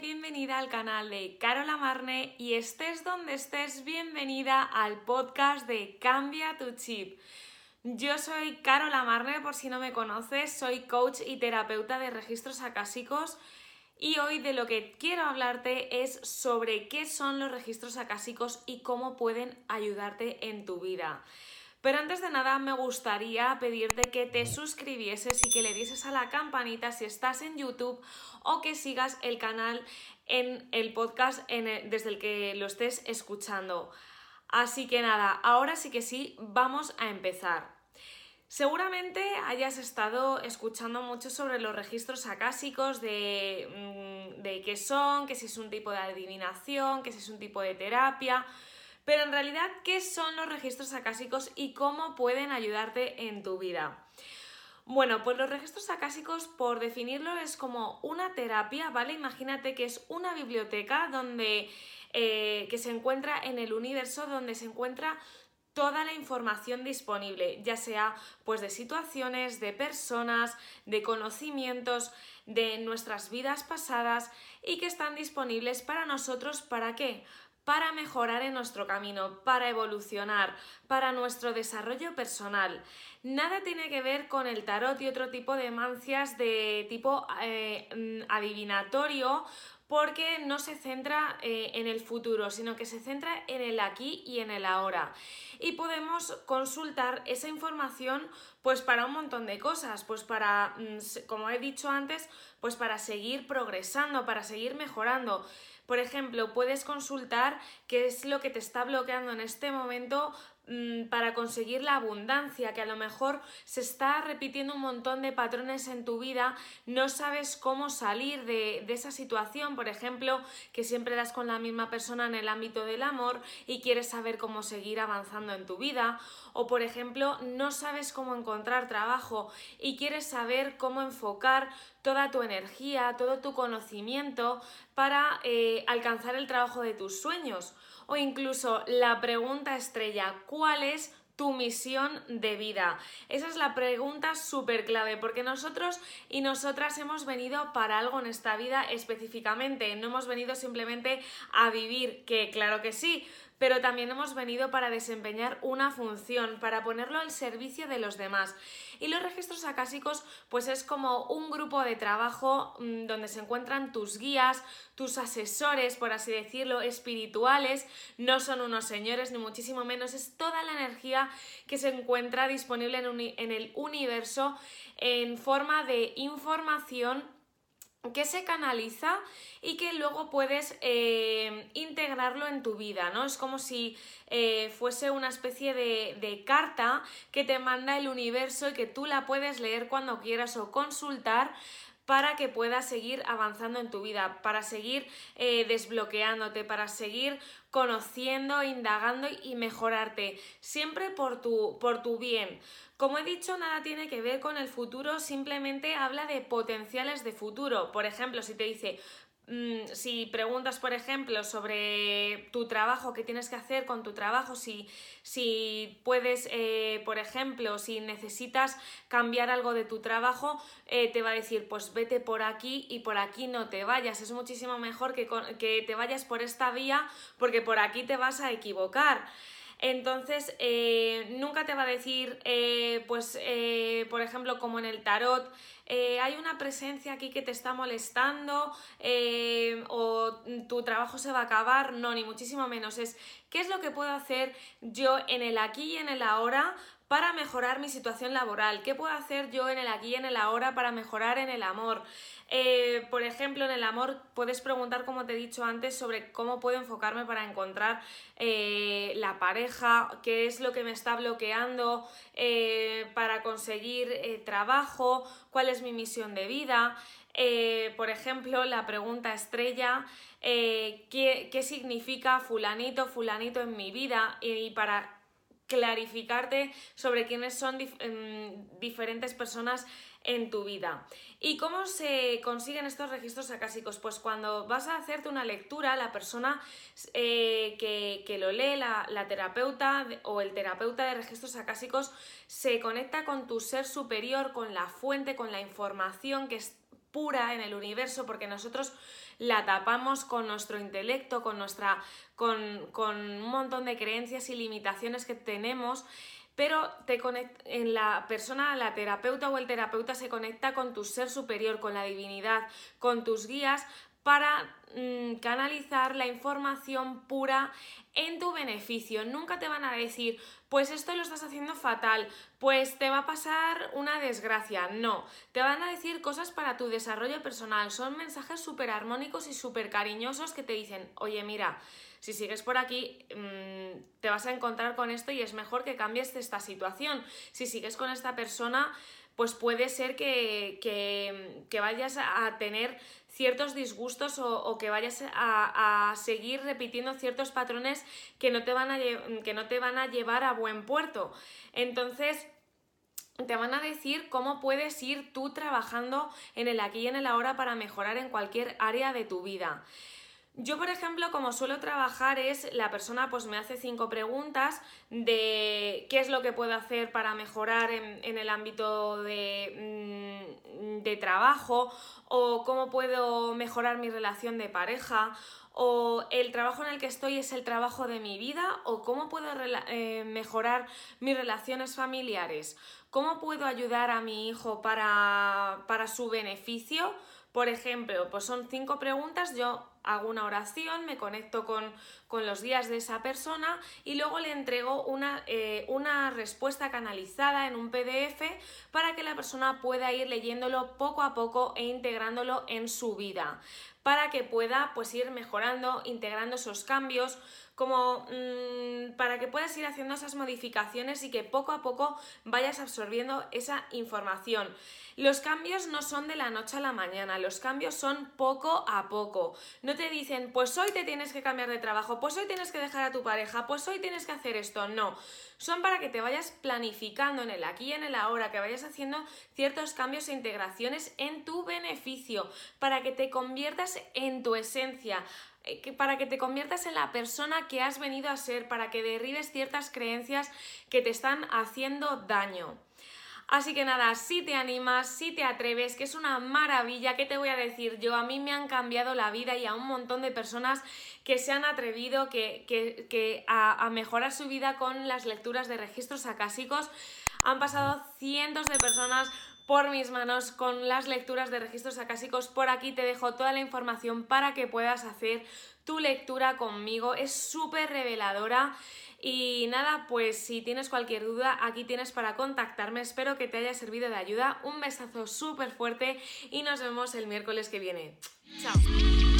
bienvenida al canal de Carola Marne y estés donde estés, bienvenida al podcast de Cambia tu chip. Yo soy Carola Marne, por si no me conoces, soy coach y terapeuta de registros acásicos y hoy de lo que quiero hablarte es sobre qué son los registros acásicos y cómo pueden ayudarte en tu vida. Pero antes de nada me gustaría pedirte que te suscribieses y que le dieses a la campanita si estás en YouTube o que sigas el canal en el podcast desde el que lo estés escuchando. Así que nada, ahora sí que sí, vamos a empezar. Seguramente hayas estado escuchando mucho sobre los registros acásicos, de, mm, de qué son, que si es un tipo de adivinación, que si es un tipo de terapia. Pero en realidad, ¿qué son los registros acásicos y cómo pueden ayudarte en tu vida? Bueno, pues los registros acásicos, por definirlo, es como una terapia, ¿vale? Imagínate que es una biblioteca donde eh, que se encuentra en el universo, donde se encuentra toda la información disponible, ya sea pues de situaciones, de personas, de conocimientos, de nuestras vidas pasadas y que están disponibles para nosotros, ¿para qué? Para mejorar en nuestro camino, para evolucionar, para nuestro desarrollo personal. Nada tiene que ver con el tarot y otro tipo de mancias de tipo eh, adivinatorio porque no se centra eh, en el futuro, sino que se centra en el aquí y en el ahora. Y podemos consultar esa información pues para un montón de cosas, pues para, mm, como he dicho antes, pues para seguir progresando, para seguir mejorando. Por ejemplo, puedes consultar qué es lo que te está bloqueando en este momento para conseguir la abundancia, que a lo mejor se está repitiendo un montón de patrones en tu vida, no sabes cómo salir de, de, esa situación, por ejemplo, que siempre das con la misma persona en el ámbito del amor y quieres saber cómo seguir avanzando en tu vida, o por ejemplo, no sabes cómo encontrar trabajo y quieres saber cómo enfocar toda tu energía, todo tu conocimiento para eh, alcanzar el trabajo de tus sueños. O incluso la pregunta estrella, ¿cuál es tu misión de vida? Esa es la pregunta súper clave, porque nosotros y nosotras hemos venido para algo en esta vida específicamente, no hemos venido simplemente a vivir, que claro que sí, pero también hemos venido para desempeñar una función, para ponerlo al servicio de los demás. Y los registros acásicos, pues es como un grupo de trabajo mm, donde se encuentran tus guías, tus asesores, por así decirlo, espirituales, no son unos señores, ni muchísimo menos, es toda la energía que se encuentra disponible en, en el universo en forma de información que se canaliza y que luego puedes eh, integrarlo en tu vida, ¿no? Es como si eh, fuese una especie de, de, carta que te manda el universo y que tú la puedes leer cuando quieras o consultar para que puedas seguir avanzando en tu vida, para seguir eh, desbloqueándote, para seguir conociendo, indagando y mejorarte, siempre por tu, por tu bien. Como he dicho, nada tiene que ver con el futuro, simplemente habla de potenciales de futuro. Por ejemplo, si te dice, si preguntas, por ejemplo, sobre tu trabajo, qué tienes que hacer con tu trabajo, si, si puedes, eh, por ejemplo, si necesitas cambiar algo de tu trabajo, eh, te va a decir, pues vete por aquí y por aquí no te vayas. Es muchísimo mejor que, que te vayas por esta vía porque por aquí te vas a equivocar. Entonces, eh, nunca te va a decir, pues, por ejemplo, como en el tarot, hay una presencia aquí que te está molestando o tu trabajo se va a acabar. No, ni muchísimo menos. Es qué es lo que puedo hacer yo en el aquí y en el ahora para mejorar mi situación laboral? ¿Qué puedo hacer yo en el aquí y en el ahora para mejorar en el amor? Eh, por ejemplo, en el amor puedes preguntar, como te he dicho antes, sobre cómo puedo enfocarme para encontrar eh, la pareja, qué es lo que me está bloqueando eh, para conseguir trabajo, cuál mi misión de vida. por ejemplo, la pregunta estrella, ¿qué, ¿qué, significa fulanito, fulanito en mi vida? Y para clarificarte sobre quiénes son em, diferentes personas en tu vida. ¿Y cómo se consiguen estos registros acásicos? Pues cuando vas a hacerte una lectura, la persona eh, que, lo lee, la, la, terapeuta o el terapeuta de registros acásicos, se conecta con tu ser superior, con la fuente, con la información que es pura en el universo porque nosotros la tapamos con nuestro intelecto, con nuestra. con, con un montón de creencias y limitaciones que tenemos pero te en la persona, la terapeuta o el terapeuta se conecta con tu ser superior, con la divinidad, con tus guías para mm, canalizar la información pura en tu beneficio. Nunca te van a decir, pues esto lo estás haciendo fatal, pues te va a pasar una desgracia. No, te van a decir cosas para tu desarrollo personal. Son mensajes súper armónicos y súper cariñosos que te dicen, oye, mira, si sigues por aquí mm, te vas a encontrar con esto y es mejor que cambies esta situación. Si sigues con esta persona, pues puede ser que, que, vayas a tener ciertos disgustos o, que vayas a, seguir repitiendo ciertos patrones que no, te van a, que no te van a llevar a buen puerto. Entonces, te van a decir cómo puedes ir tú trabajando en el aquí y en el ahora para mejorar en cualquier área de tu vida. Yo, por ejemplo, como suelo trabajar es la persona pues me hace cinco preguntas de qué es lo que puedo hacer para mejorar en, el ámbito de, mm, de trabajo o cómo puedo mejorar mi relación de pareja o el trabajo en el que estoy es el trabajo de mi vida o cómo puedo eh, mejorar mis relaciones familiares, cómo puedo ayudar a mi hijo para, para su beneficio. Por ejemplo, pues son cinco preguntas, yo hago una oración, me conecto con, los días de esa persona y luego le entrego una, eh, una, respuesta canalizada en un PDF para que la persona pueda ir leyéndolo poco a poco e integrándolo en su vida, para que pueda pues ir mejorando, integrando esos cambios, como mm, para que puedas ir haciendo esas modificaciones y que poco a poco vayas absorbiendo esa información. Los cambios no son de la noche a la mañana, los cambios son poco a poco. No te dicen, pues hoy te tienes que cambiar de trabajo, pues hoy tienes que dejar a tu pareja, pues hoy tienes que hacer esto. No, son para que te vayas planificando en el aquí y en el ahora, que vayas haciendo ciertos cambios e integraciones en tu beneficio, para que te conviertas en tu esencia. Eh, para que te conviertas en la persona que has venido a ser, para que derribes ciertas creencias que te están haciendo daño. Así que nada, si te animas, si te atreves, que es una maravilla, ¿qué te voy a decir yo? A mí me han cambiado la vida y a un montón de personas que se han atrevido que, a, a, mejorar su vida con las lecturas de registros acásicos. Han pasado cientos de personas por mis manos con las lecturas de registros acásicos. Por aquí te dejo toda la información para que puedas hacer tu lectura conmigo. Es súper reveladora. Y nada, pues si tienes cualquier duda, aquí tienes para contactarme. Espero que te haya servido de ayuda. Un besazo súper fuerte y nos vemos el miércoles que viene. Chao.